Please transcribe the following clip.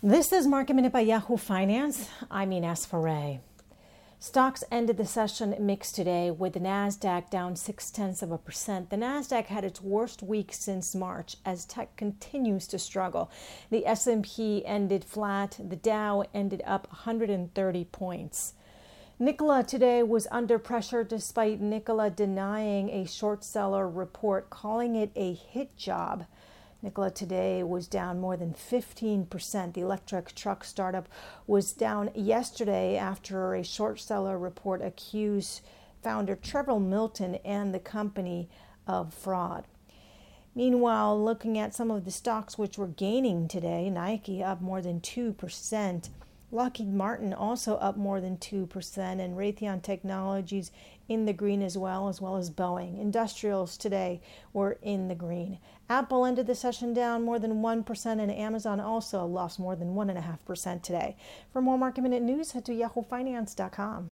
This is Market Minute by Yahoo Finance. I'm Ines Ferre. Stocks ended the session mixed today with the Nasdaq down six tenths of a percent. The Nasdaq had its worst week since March as tech continues to struggle. The S&P ended flat. The Dow ended up 130 points. Nikola today was under pressure despite Nikola denying a short seller report, calling it a hit job. Nikola today was down more than 15%. The electric truck startup was down yesterday after a short seller report accused founder Trevor Milton and the company of fraud. Meanwhile, looking at some of the stocks which were gaining today, Nike up more than 2%. Lockheed Martin also up more than 2%, and Raytheon Technologies in the green as well, as well as Boeing. Industrials today were in the green. Apple ended the session down more than 1%, and Amazon also lost more than 1.5% today. For more market minute news, head to yahoofinance.com.